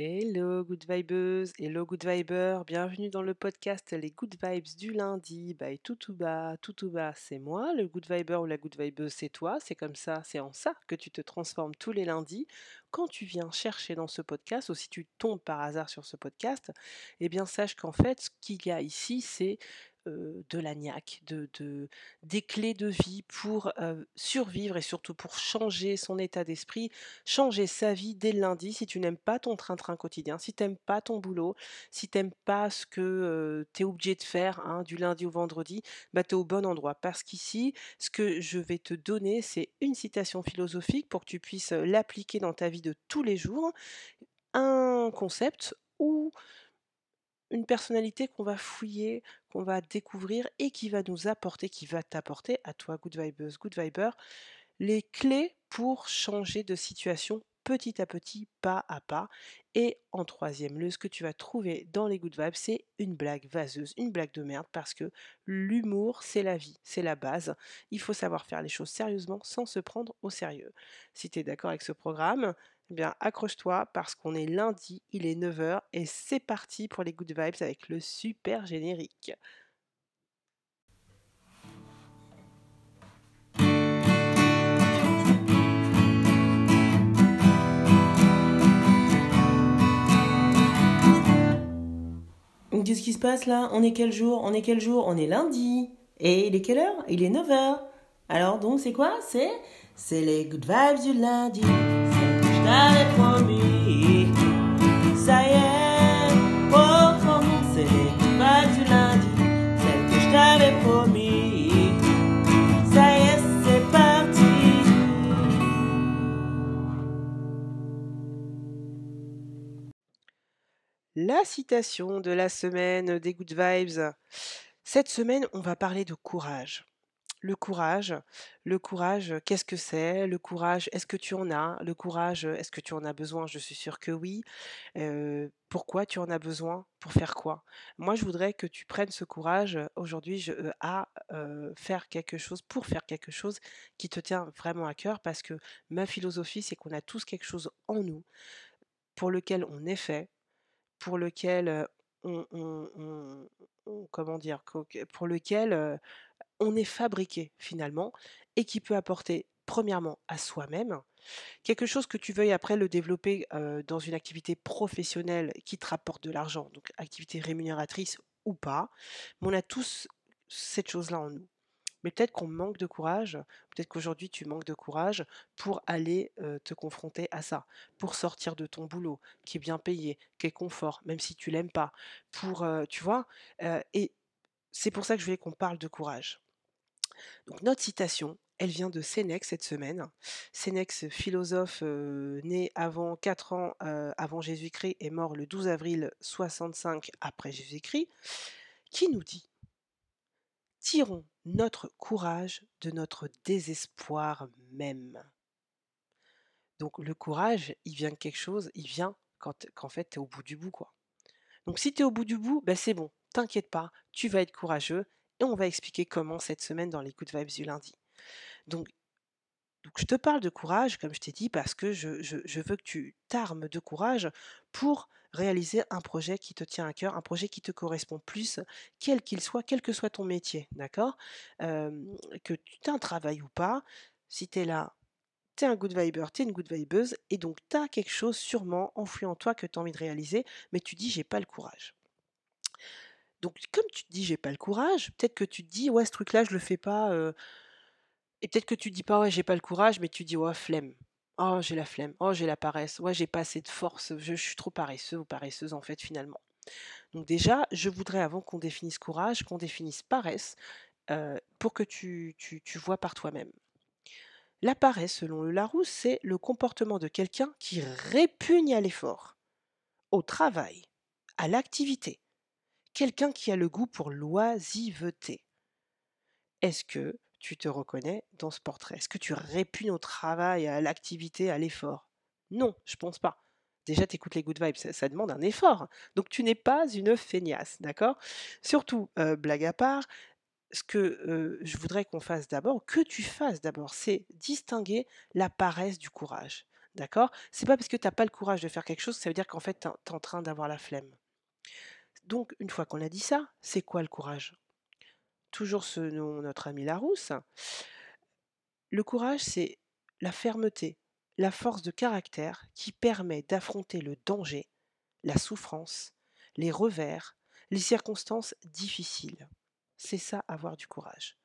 Hello Good Vibeuse, hello Good Viber, bienvenue dans le podcast Les Good Vibes du lundi by Toutouba. Toutouba, c'est moi, le Good Viber ou la Good Vibeuse, c'est toi, c'est comme ça, c'est en ça que tu te transformes tous les lundis. Quand tu viens chercher dans ce podcast, ou si tu tombes par hasard sur ce podcast, eh bien sache qu'en fait, ce qu'il y a ici, c'est de la niaque, de, des clés de vie pour survivre et surtout pour changer son état d'esprit, changer sa vie dès le lundi. Si tu n'aimes pas ton train-train quotidien, si tu n'aimes pas ton boulot, si tu n'aimes pas ce que tu es obligé de faire hein, du lundi au vendredi, bah, tu es au bon endroit. Parce qu'ici, ce que je vais te donner, c'est une citation philosophique pour que tu puisses l'appliquer dans ta vie de tous les jours, un concept ou une personnalité qu'on va fouiller, qu'on va découvrir et qui va nous apporter, qui va t'apporter à toi, Good Vibeuse, Good Viber, les clés pour changer de situation petit à petit, pas à pas. Et en troisième ce que tu vas trouver dans les Good Vibes, c'est une blague vaseuse, une blague de merde, parce que l'humour, c'est la vie, c'est la base. Il faut savoir faire les choses sérieusement sans se prendre au sérieux. Si tu es d'accord avec ce programme, eh bien, accroche-toi parce qu'on est lundi, il est 9h et c'est parti pour les Good Vibes avec le super générique. Qu'est-ce qui se passe là? On est quel jour? On est quel jour? On est lundi. Et il est quelle heure? Il est 9h. Alors donc c'est quoi? C'est c'est les good vibes du lundi. La citation de la semaine des Good Vibes. Cette semaine, on va parler de courage. Le courage, le courage, qu'est-ce que c'est? Le courage, est-ce que tu en as? Le courage, est-ce que tu en as besoin? Je suis sûre que oui. pourquoi tu en as besoin? Pour faire quoi? Moi, je voudrais que tu prennes ce courage aujourd'hui à faire quelque chose, pour faire quelque chose qui te tient vraiment à cœur, parce que ma philosophie, c'est qu'on a tous quelque chose en nous pour lequel on est fait, pour lequel on, comment dire, pour lequel on est fabriqué finalement et qui peut apporter premièrement à soi-même quelque chose que tu veuilles après le développer dans une activité professionnelle qui te rapporte de l'argent, donc activité rémunératrice ou pas, mais on a tous cette chose-là en nous. Mais peut-être qu'on manque de courage, peut-être qu'aujourd'hui tu manques de courage pour aller te confronter à ça, pour sortir de ton boulot qui est bien payé, qui est confort, même si tu l'aimes pas, pour, tu vois, et c'est pour ça que je voulais qu'on parle de courage. Donc notre citation, elle vient de Sénèque cette semaine. Sénèque, philosophe né avant 4 ans avant Jésus-Christ et mort le 12 avril 65 après Jésus-Christ, qui nous dit Tirons notre courage de notre désespoir même. Donc le courage, il vient de quelque chose, il vient quand, en fait tu es au bout du bout. quoi. Donc si tu es au bout du bout, ben c'est bon, t'inquiète pas, tu vas être courageux et on va expliquer comment cette semaine dans les Good Vibes du lundi. Donc, je te parle de courage, comme je t'ai dit, parce que je, veux que tu t'armes de courage pour réaliser un projet qui te tient à cœur, un projet qui te correspond plus, quel qu'il soit, quel que soit ton métier, d'accord? Que tu aies un travail ou pas, si tu es là, tu es un good viber, tu es une good vibeuse, et donc tu as quelque chose sûrement enfoui en toi que tu as envie de réaliser, mais tu dis j'ai pas le courage. Donc, comme tu te dis, j'ai pas le courage, peut-être que tu te dis, ouais, ce truc-là, je le fais pas. et peut-être que tu te dis pas, ouais, j'ai pas le courage, mais tu dis, ouais, flemme. Oh, j'ai la flemme. Oh, j'ai la paresse. Ouais, j'ai pas assez de force. Je, suis trop paresseux ou paresseuse, en fait, finalement. Donc, déjà, je voudrais, avant qu'on définisse courage, qu'on définisse paresse, pour que tu, tu, tu vois par toi-même. La paresse, selon le Larousse, c'est le comportement de quelqu'un qui répugne à l'effort, au travail, à l'activité quelqu'un qui a le goût pour l'oisiveté. Est-ce que tu te reconnais dans ce portrait? Est-ce que tu répugnes au travail, à l'activité, à l'effort? Non, je pense pas. Déjà, tu écoutes les good vibes, ça, demande un effort. Donc, tu n'es pas une feignasse, d'accord? Surtout, euh, blague à part, ce que euh, je voudrais qu'on fasse d'abord, que tu fasses d'abord, c'est distinguer la paresse du courage. D'accord? C'est pas parce que tu as pas le courage de faire quelque chose, ça veut dire qu'en fait, tu es en train d'avoir la flemme. Donc, une fois qu'on a dit ça, c'est quoi le courage? Toujours selon notre ami Larousse, le courage, c'est la fermeté, la force de caractère qui permet d'affronter le danger, la souffrance, les revers, les circonstances difficiles. C'est ça, avoir du courage.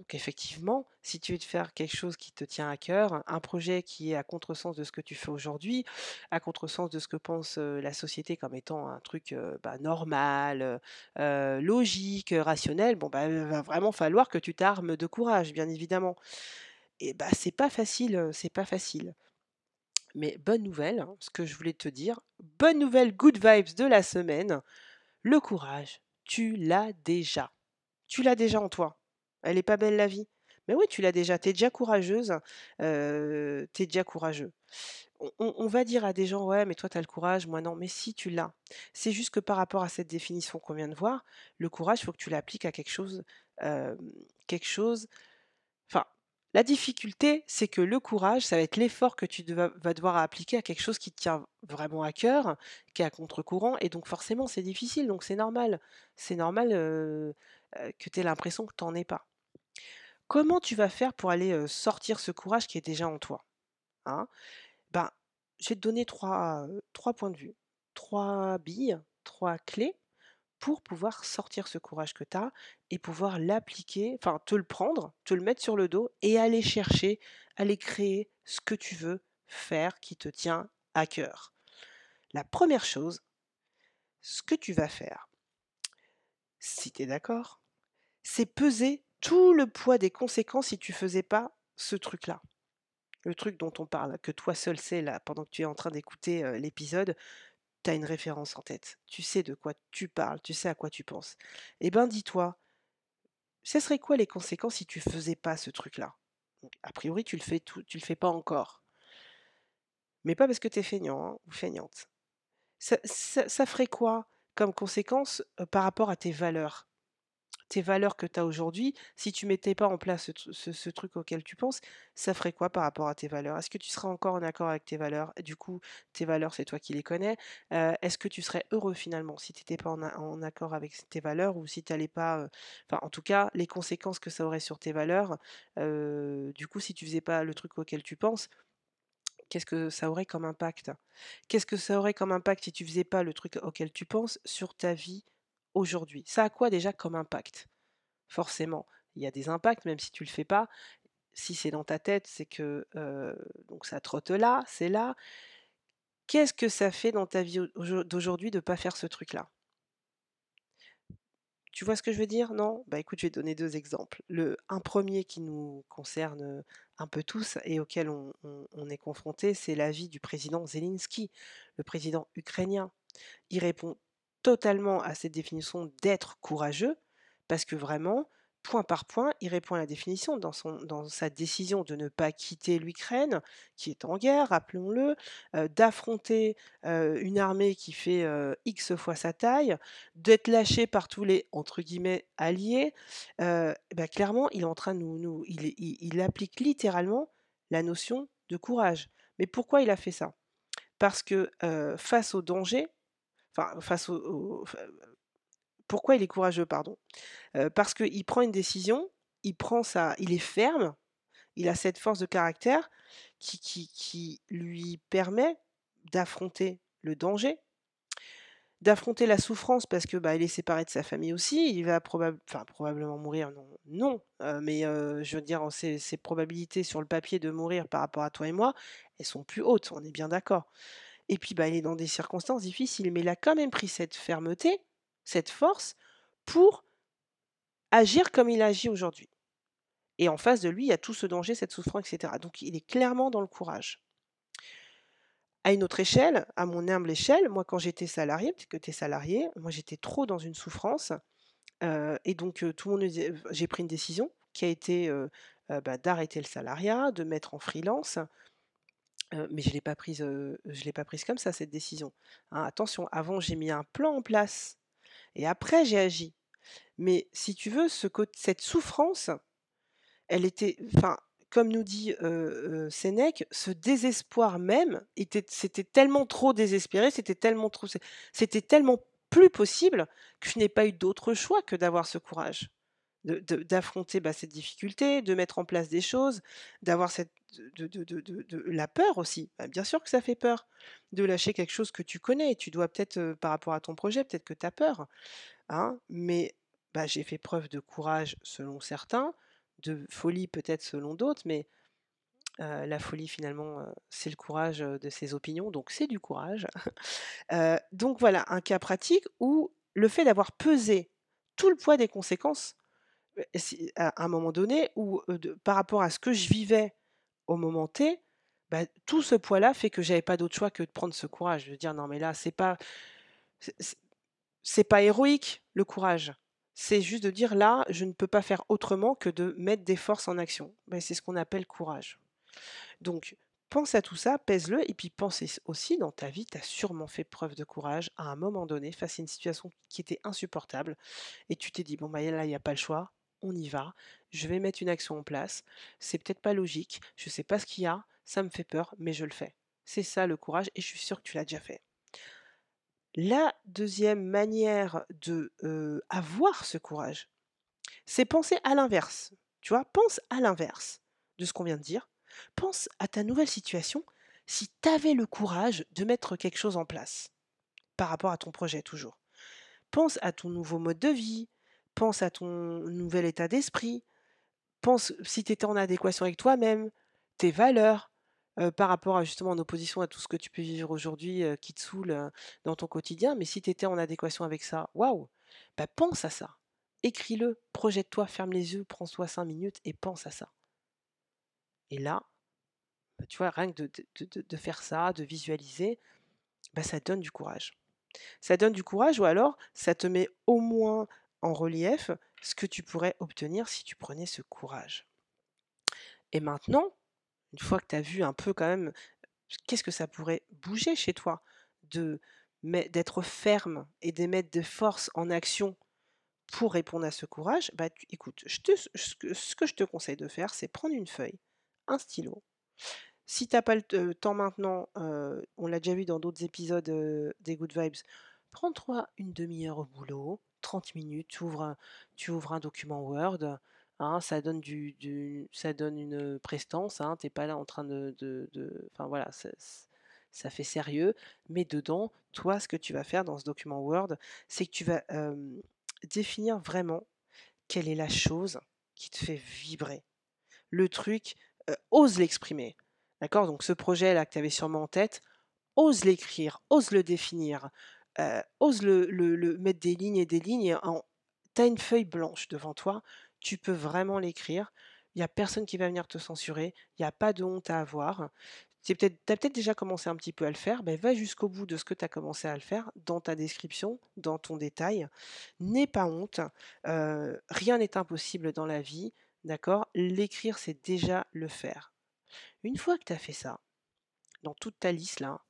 Donc effectivement, si tu veux faire quelque chose qui te tient à cœur, un projet qui est à contresens de ce que tu fais aujourd'hui, à contresens de ce que pense la société comme étant un truc bah, normal, logique, rationnel, bon bah va vraiment falloir que tu t'armes de courage, bien évidemment. Et bah c'est pas facile, c'est pas facile. Mais bonne nouvelle, hein, ce que je voulais te dire, bonne nouvelle, good vibes de la semaine, le courage, tu l'as déjà. Tu l'as déjà en toi. Elle est pas belle la vie. Mais oui, tu l'as déjà. Tu es déjà courageuse. Euh, déjà courageux. On, va dire à des gens, ouais, mais toi, tu as le courage, moi non. Mais si, tu l'as. C'est juste que par rapport à cette définition qu'on vient de voir, le courage, il faut que tu l'appliques à quelque chose. quelque chose. Enfin, la difficulté, c'est que le courage, ça va être l'effort que tu vas devoir appliquer à quelque chose qui te tient vraiment à cœur, qui est à contre-courant, et donc forcément, c'est difficile, donc c'est normal. C'est normal que tu aies l'impression que tu n'en es pas. Comment tu vas faire pour aller sortir ce courage qui est déjà en toi hein? Ben, Je vais te donner trois, trois points de vue, trois billes, trois clés pour pouvoir sortir ce courage que tu as et pouvoir l'appliquer, enfin te le prendre, te le mettre sur le dos et aller chercher, aller créer ce que tu veux faire qui te tient à cœur. La première chose, ce que tu vas faire, si tu es d'accord, c'est peser tout le poids des conséquences si tu faisais pas ce truc-là. Le truc dont on parle, que toi seul sais là, pendant que tu es en train d'écouter l'épisode, tu as une référence en tête. Tu sais de quoi tu parles, tu sais à quoi tu penses. Eh ben dis-toi, ce serait quoi les conséquences si tu faisais pas ce truc-là? A priori, tu le fais tout, tu le fais pas encore. Mais pas parce que tu es feignant hein, ou feignante. Ça, ça, ferait quoi comme conséquence par rapport à tes valeurs? Tes valeurs que tu as aujourd'hui, si tu mettais pas en place ce, truc auquel tu penses, ça ferait quoi par rapport à tes valeurs? Est-ce que tu serais encore en accord avec tes valeurs? Du coup, tes valeurs, c'est toi qui les connais. Est-ce que tu serais heureux finalement si tu n'étais pas en, accord avec tes valeurs ou si tu n'allais pas... Enfin, en tout cas, les conséquences que ça aurait sur tes valeurs, du coup, si tu faisais pas le truc auquel tu penses, qu'est-ce que ça aurait comme impact? Qu'est-ce que ça aurait comme impact si tu faisais pas le truc auquel tu penses sur ta vie aujourd'hui? Ça a quoi déjà comme impact? Forcément, il y a des impacts, même si tu le fais pas. Si c'est dans ta tête, c'est que ça trotte là, c'est là. Qu'est-ce que ça fait dans ta vie d'aujourd'hui de ne pas faire ce truc-là? Tu vois ce que je veux dire? Non? Bah écoute, je vais donner deux exemples. Le un premier qui nous concerne un peu tous et auquel on, on est confronté, c'est l'avis du président Zelensky, le président ukrainien. Il répond totalement à cette définition d'être courageux, parce que vraiment, point par point, il répond à la définition dans, son, dans sa décision de ne pas quitter l'Ukraine, qui est en guerre, rappelons-le, euh, d'affronter euh, une armée qui fait euh, X fois sa taille, d'être lâché par tous les, entre alliés, bah, clairement, il est en train de nous... il applique littéralement la notion de courage. Mais pourquoi il a fait ça? Parce que face au danger, enfin, face au, pourquoi il est courageux, pardon Parce qu'il prend une décision, il prend ça, il est ferme, il a cette force de caractère qui, lui permet d'affronter le danger, d'affronter la souffrance parce que bah, est séparé de sa famille aussi, il va probablement mourir, non, non mais je veux dire, ses, probabilités sur le papier de mourir par rapport à toi et moi, elles sont plus hautes, on est bien d'accord. Et puis, bah, il est dans des circonstances difficiles, mais il a quand même pris cette fermeté, cette force, pour agir comme il agit aujourd'hui. Et en face de lui, il y a tout ce danger, cette souffrance, etc. Donc, il est clairement dans le courage. À une autre échelle, à mon humble échelle, moi, quand j'étais salarié, parce que tu es salarié, moi, j'étais trop dans une souffrance. et donc, tout le monde, j'ai pris une décision qui a été bah, d'arrêter le salariat, de mettre en freelance, mais je ne l'ai pas prise, comme ça cette décision. Hein. attention, avant j'ai mis un plan en place et après j'ai agi. Mais si tu veux, ce cette souffrance, elle était, enfin, comme nous dit Sénèque, ce désespoir même, c'était tellement trop désespéré, c'était tellement plus possible que je n'ai pas eu d'autre choix que d'avoir ce courage, d'affronter bah, cette difficulté, de mettre en place des choses, d'avoir cette, de, la peur aussi. Bah, bien sûr que ça fait peur de lâcher quelque chose que tu connais. Tu dois peut-être, par rapport à ton projet, peut-être que tu as peur. Hein, mais bah, j'ai fait preuve de courage selon certains, de folie peut-être selon d'autres, mais la folie finalement, c'est le courage de ses opinions, donc c'est du courage. donc voilà, un cas pratique où le fait d'avoir pesé tout le poids des conséquences, à un moment donné, ou par rapport à ce que je vivais au moment T, bah, tout ce poids-là fait que j'avais pas d'autre choix que de prendre ce courage, de dire non mais là c'est pas c'est pas héroïque le courage. C'est juste de dire là, je ne peux pas faire autrement que de mettre des forces en action. Ben, c'est ce qu'on appelle courage. Donc, pense à tout ça, pèse-le, et puis pense aussi dans ta vie, tu as sûrement fait preuve de courage à un moment donné face à une situation qui était insupportable, et tu t'es dit, bon, bah, là, il n'y a pas le choix, on y va, je vais mettre une action en place, c'est peut-être pas logique, je sais pas ce qu'il y a, ça me fait peur, mais je le fais. C'est ça le courage, et je suis sûre que tu l'as déjà fait. La deuxième manière de avoir ce courage, c'est penser à l'inverse. Tu vois, pense à l'inverse de ce qu'on vient de dire. Pense à ta nouvelle situation si tu avais le courage de mettre quelque chose en place par rapport à ton projet toujours. Pense à ton nouveau mode de vie, pense à ton nouvel état d'esprit, pense si tu étais en adéquation avec toi-même, tes valeurs, par rapport à justement en opposition à tout ce que tu peux vivre aujourd'hui qui te saoule dans ton quotidien, mais si tu étais en adéquation avec ça, waouh, bah, pense à ça. Écris-le, projette-toi, ferme les yeux, prends-toi cinq minutes et pense à ça. Et là, bah, tu vois, rien que de, faire ça, de visualiser, bah, ça donne du courage. Ça donne du courage ou alors ça te met au moins en relief ce que tu pourrais obtenir si tu prenais ce courage. Et maintenant, une fois que tu as vu un peu quand même qu'est-ce que ça pourrait bouger chez toi de d'être ferme et d'émettre de force en action pour répondre à ce courage, bah écoute, ce que je te conseille de faire, c'est prendre une feuille, un stylo. Si tu n'as pas le temps maintenant, on l'a déjà vu dans d'autres épisodes des Good Vibes, prends-toi une demi-heure au boulot, 30 minutes, tu ouvres tu ouvres un document Word, Hein, ça donne du, ça donne une prestance. Hein, T'es pas là en train de, enfin voilà, ça, fait sérieux. Mais dedans, toi, ce que tu vas faire dans ce document Word, c'est que tu vas définir vraiment quelle est la chose qui te fait vibrer. Le truc, ose l'exprimer. D'accord? Donc ce projet là que tu avais sûrement en tête, ose l'écrire, ose le définir, ose le, mettre des lignes et des lignes. Tu as une feuille blanche devant toi, tu peux vraiment l'écrire. Il n'y a personne qui va venir te censurer. Il n'y a pas de honte à avoir. Tu as peut-être déjà commencé un petit peu à le faire. Ben, va jusqu'au bout de ce que tu as commencé à le faire dans ta description, dans ton détail. N'aie pas honte. rien n'est impossible dans la vie. D'accord? L'écrire, c'est déjà le faire. Une fois que tu as fait ça, dans toute ta liste là,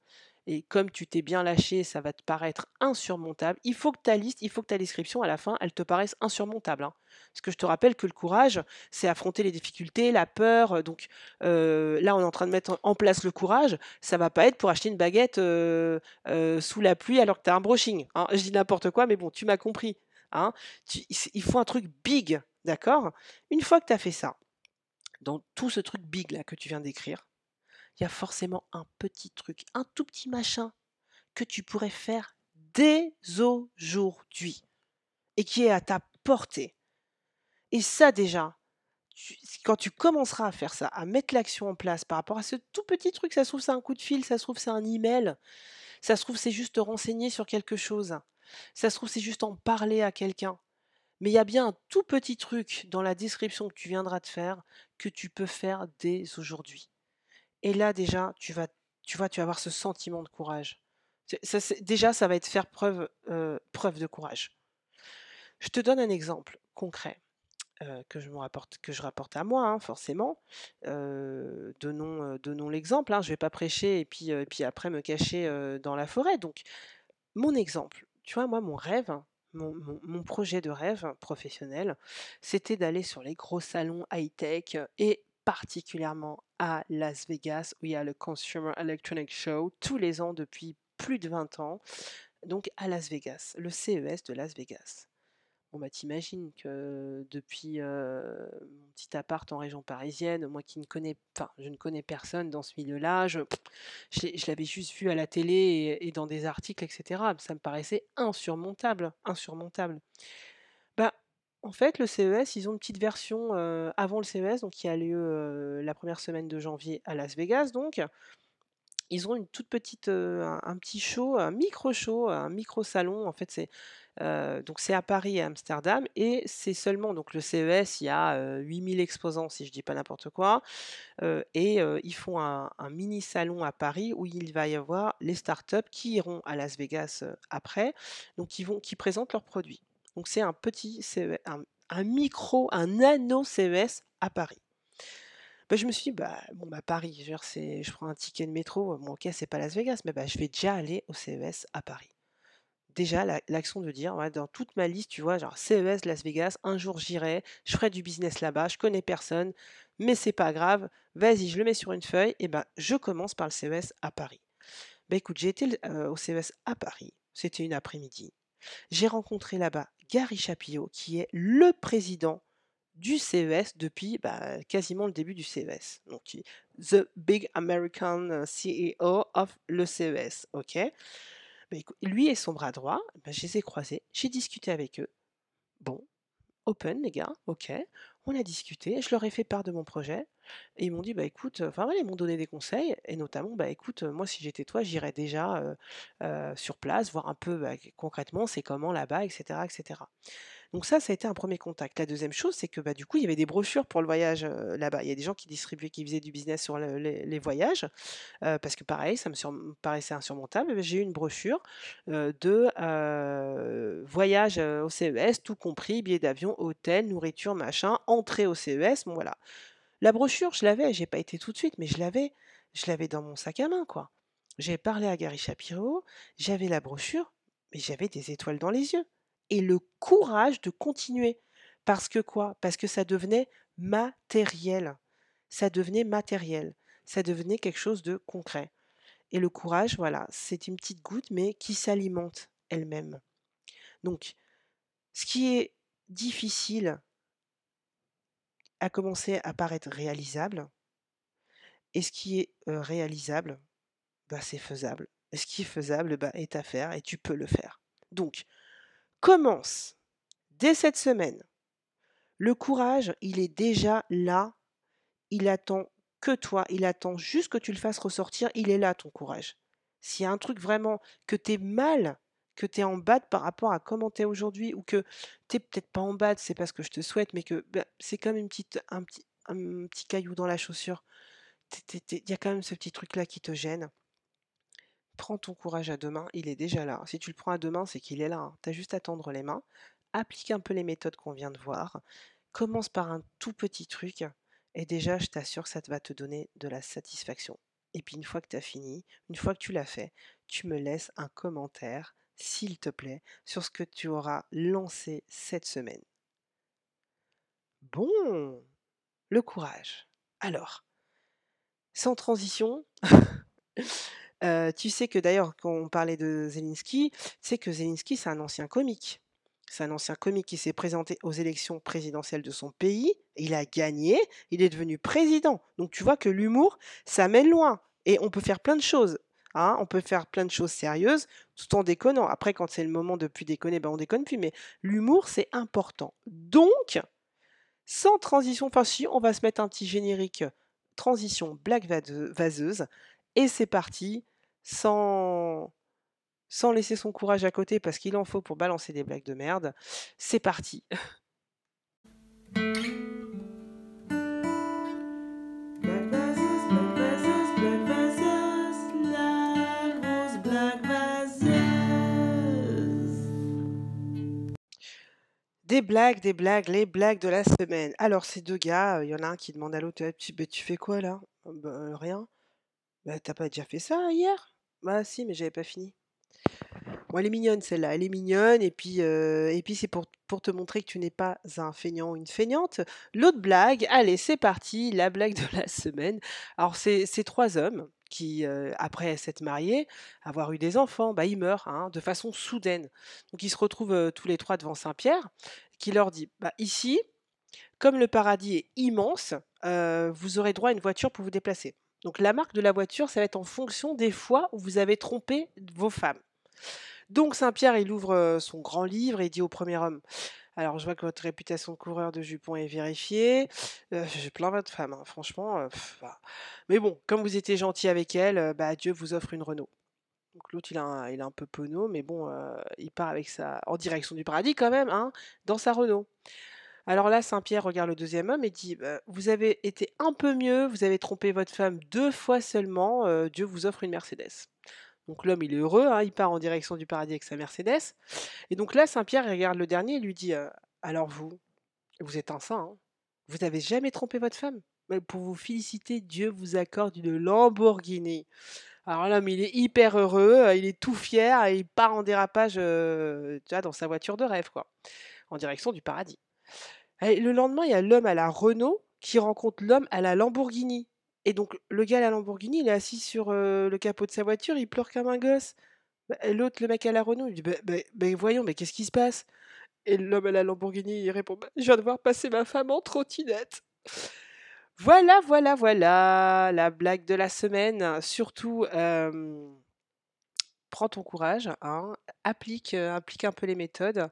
et comme tu t'es bien lâché, ça va te paraître insurmontable. Il faut que ta liste, il faut que ta description à la fin, elle te paraisse insurmontable. Hein. Parce que je te rappelle que le courage, c'est affronter les difficultés, la peur. Donc euh, là, on est en train de mettre en place le courage. Ça va pas être pour acheter une baguette euh, euh, sous la pluie alors que tu un brushing. Hein. Je dis n'importe quoi, mais bon, tu m'as compris. Hein. il faut un truc big, d'accord? Une fois que tu as fait ça, dans tout ce truc big là que tu viens d'écrire, il y a forcément un petit truc, un tout petit machin que tu pourrais faire dès aujourd'hui et qui est à ta portée. Et ça déjà, quand tu commenceras à faire ça, à mettre l'action en place par rapport à ce tout petit truc, ça se trouve c'est un coup de fil, ça se trouve c'est un email, ça se trouve c'est juste te renseigner sur quelque chose, ça se trouve c'est juste en parler à quelqu'un. Mais il y a bien un tout petit truc dans la description que tu viendras de faire que tu peux faire dès aujourd'hui. Et là, déjà, tu vas, tu vois, tu vas avoir ce sentiment de courage. déjà, ça va être faire preuve, preuve de courage. Je te donne un exemple concret que, je rapporte, rapporte à moi, hein, forcément. donnons, donnons l'exemple. Hein, je ne vais pas prêcher et puis, puis après me cacher dans la forêt. Donc, mon exemple, tu vois, moi, mon rêve, mon, mon projet de rêve professionnel, c'était d'aller sur les gros salons high-tech et particulièrement à Las Vegas, où il y a le Consumer Electronic Show tous les ans depuis plus de 20 ans. Donc à Las Vegas, le CES de Las Vegas. Bon bah t'imagines que depuis mon petit appart en région parisienne, moi qui ne connais, enfin je ne connais personne dans ce milieu-là, je, l'avais juste vu à la télé et, dans des articles, etc. Ça me paraissait insurmontable, insurmontable. En fait le CES, ils ont une petite version avant le CES, donc qui a lieu la première semaine de janvier à Las Vegas, donc ils ont une toute petite, un, petit show, un micro show, un micro salon. En fait, c'est donc c'est à Paris et à Amsterdam et c'est seulement donc le CES. Il y a 8000 exposants si je dis pas n'importe quoi et ils font un, mini salon à Paris où il va y avoir les startups qui iront à Las Vegas après, donc qui vont qui présentent leurs produits. Donc c'est un petit CES, un micro, un nano CES à Paris. Bah, je me suis dit, bah, bon, bah, Paris, je, prends un ticket de métro, bon, ok, c'est pas Las Vegas, mais bah, je vais déjà aller au CES à Paris. Déjà, l'action de dire, dans toute ma liste, tu vois, genre CES, Las Vegas, un jour j'irai, je ferai du business là-bas, je connais personne, mais c'est pas grave, vas-y, je le mets sur une feuille, et ben, je commence par le CES à Paris. Bah écoute, j'ai été au CES à Paris, c'était une après-midi. J'ai rencontré là-bas Gary Chapillot, qui est le président du CES depuis bah, quasiment le début du CES. Donc, the big American CEO of le CES. Ok? Bah, lui et son bras droit, bah, je les ai croisés, j'ai discuté avec eux. Bon, open les gars, ok. On a discuté, je leur ai fait part de mon projet. Et ils m'ont dit, bah écoute, enfin voilà, ils m'ont donné des conseils, et notamment, bah écoute, moi si j'étais toi, j'irais déjà sur place, voir un peu bah, concrètement c'est comment là-bas, etc., etc. Donc ça, ça a été un premier contact. La deuxième chose, c'est que bah, du coup, il y avait des brochures pour le voyage là-bas. Il y a des gens qui distribuaient, qui faisaient du business sur les, voyages, parce que pareil, ça me paraissait insurmontable. J'ai eu une brochure de voyage au CES, tout compris, billets d'avion, hôtel, nourriture, machin, entrée au CES, bon voilà. La brochure, je l'avais, j'ai pas été tout de suite, mais je l'avais, je l'avais dans mon sac à main, quoi. J'ai parlé à Gary Shapiro, j'avais la brochure, mais j'avais des étoiles dans les yeux et le courage de continuer. Parce que quoi? Parce que ça devenait matériel. Ça devenait matériel. Ça devenait quelque chose de concret. Et le courage, voilà, c'est une petite goutte, mais qui s'alimente elle-même. Donc, ce qui est difficile a commencé à paraître réalisable, et ce qui est réalisable, bah, c'est faisable. Ce qui est faisable bah, est à faire, et tu peux le faire. Donc, commence dès cette semaine. Le courage, il est déjà là. Il attend que toi. Il attend juste que tu le fasses ressortir. Il est là, ton courage. S'il y a un truc vraiment que tu es mal, que tu es en bas par rapport à comment tu es aujourd'hui, ou que tu n'es peut-être pas en bas, c'est pas ce que je te souhaite, mais que bah, c'est comme une petite, un, petit, un petit caillou dans la chaussure. Il y a quand même ce petit truc-là qui te gêne prends ton courage à deux mains, il est déjà là. Si tu le prends à deux mains, c'est qu'il est là. Hein. Tu as juste à tendre les mains. Applique un peu les méthodes qu'on vient de voir. Commence par un tout petit truc et déjà, je t'assure que ça va te donner de la satisfaction. Et puis une fois que tu as fini, une fois que tu l'as fait, tu me laisses un commentaire, s'il te plaît, sur ce que tu auras lancé cette semaine. Bon, le courage. Alors, sans transition, tu sais que d'ailleurs, quand on parlait de Zelensky, c'est que Zelensky, c'est un ancien comique. C'est un ancien comique qui s'est présenté aux élections présidentielles de son pays. Il a gagné, il est devenu président. Donc tu vois que l'humour, ça mène loin. Et on peut faire plein de choses. Hein. on peut faire plein de choses sérieuses tout en déconnant. Après, quand c'est le moment de plus déconner, ben on déconne plus. Mais l'humour, c'est important. Donc, sans transition, enfin si, on va se mettre un petit générique transition blague vaseuse. Et c'est parti sans, laisser son courage à côté parce qu'il en faut pour balancer des blagues de merde. C'est parti. Des blagues, des blagues, les blagues de la semaine. Alors, ces deux gars, il y en a un qui demande à l'autre tu, bah, tu fais quoi là bah, Rien. Bah, t'as pas déjà fait ça hier? Bah si, mais j'avais pas fini. Bon, elle est mignonne celle-là, elle est mignonne et puis, et puis c'est pour pour te montrer que tu n'es pas un feignant ou une feignante. L'autre blague, allez, c'est parti, la blague de la semaine. Alors c'est 3 hommes qui, après s'être mariés, avoir eu des enfants, bah, ils meurent, hein, de façon soudaine. Donc ils se retrouvent, tous les 3 devant Saint-Pierre, qui leur dit: «Bah, ici, comme le paradis est immense, vous aurez droit à une voiture pour vous déplacer. Donc la marque de la voiture, ça va être en fonction des fois où vous avez trompé vos femmes». Donc Saint-Pierre, il ouvre son grand livre et dit au premier homme, alors je vois que votre réputation de coureur de jupons est vérifiée. Euh, j'ai plein votre femme, hein, franchement. Mais bon, comme vous étiez gentil avec elle, bah, Dieu vous offre une Renault. Donc l'autre, il a un, peu penaud, mais bon, il part avec ça en direction du paradis quand même, hein, dans sa Renault. Alors là, Saint-Pierre regarde le deuxième homme et dit, Bah, vous avez été un peu mieux, vous avez trompé votre femme deux fois seulement, euh, Dieu vous offre une Mercedes. Donc l'homme, il est heureux, hein, il part en direction du paradis avec sa Mercedes. Et donc là, Saint-Pierre regarde le dernier et lui dit euh, Alors vous, vous êtes un saint, hein vous n'avez jamais trompé votre femme? Pour vous féliciter, Dieu vous accorde une Lamborghini. Alors l'homme, il est hyper heureux, euh, il est tout fier et il part en dérapage dans sa voiture de rêve, quoi, en direction du paradis. Le lendemain, il y a l'homme à la Renault qui rencontre l'homme à la Lamborghini. Et donc, le gars à la Lamborghini, il est assis sur euh, le capot de sa voiture, il pleure comme un gosse. Bah, L'autre, le mec à la Renault, il dit bah, bah, Voyons, mais qu'est-ce qui se passe? Et l'homme à la Lamborghini, il répond Je viens de voir passer ma femme en trottinette. Voilà, voilà, voilà, la blague de la semaine. Surtout, euh, prends ton courage, hein, applique, un peu les méthodes.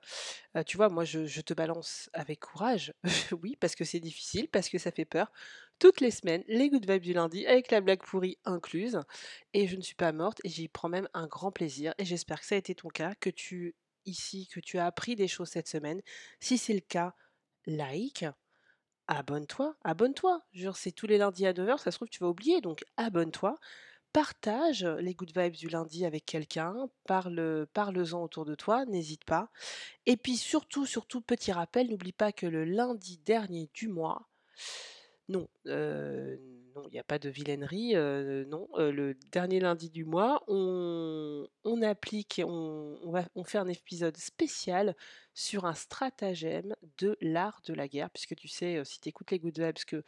Tu vois, moi, je, je te balance avec courage. oui, parce que c'est difficile, parce que ça fait peur. Toutes les semaines, les good vibes du lundi, avec la blague pourrie incluse. Et je ne suis pas morte, et j'y prends même un grand plaisir. Et j'espère que ça a été ton cas, que tu, ici, que tu as appris des choses cette semaine. Si c'est le cas, like. Abonne-toi, abonne-toi. Jure, c'est tous les lundis à 9h, ça se trouve, tu vas oublier, donc abonne-toi. Partage les good vibes du lundi avec quelqu'un, parle, parle-en autour de toi, n'hésite pas. Et puis surtout, surtout, petit rappel, n'oublie pas que le lundi dernier du mois, non, non, il n'y a pas de vilainerie, non, le dernier lundi du mois, on, applique, on, on fait un épisode spécial sur un stratagème de l'art de la guerre, puisque tu sais, si tu écoutes les good vibes, que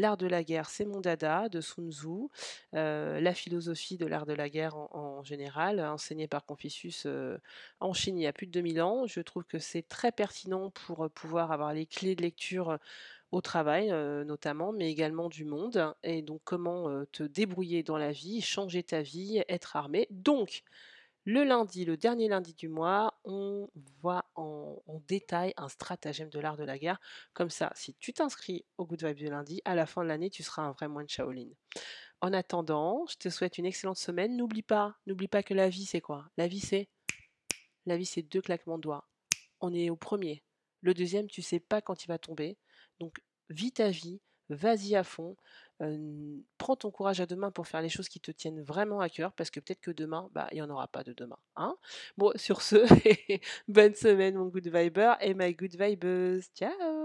L'art de la guerre, c'est mon dada de Sun Tzu. Euh, la philosophie de l'art de la guerre en, général, enseignée par Confucius euh, en Chine il y a plus de 2000 ans. Je trouve que c'est très pertinent pour euh, pouvoir avoir les clés de lecture au travail notamment, mais également du monde. Et donc comment te débrouiller dans la vie, changer ta vie, être armé. Donc, le lundi, le dernier lundi du mois, on voit en, détail un stratagème de l'art de la guerre. Comme ça, si tu t'inscris au Good Vibe du lundi, à la fin de l'année, tu seras un vrai moine Shaolin. En attendant, je te souhaite une excellente semaine. N'oublie pas, n'oublie pas que la vie, c'est quoi? La vie, c'est la vie, c'est deux claquements de doigts. On est au premier. Le deuxième, tu sais pas quand il va tomber. Donc, vis ta vie, vas-y à fond. Prends ton courage à deux mains pour faire les choses qui te tiennent vraiment à cœur, parce que peut-être que demain, bah, il n'y en aura pas de demain. Hein bon, sur ce, bonne semaine, mon good viber et my good vibes. Ciao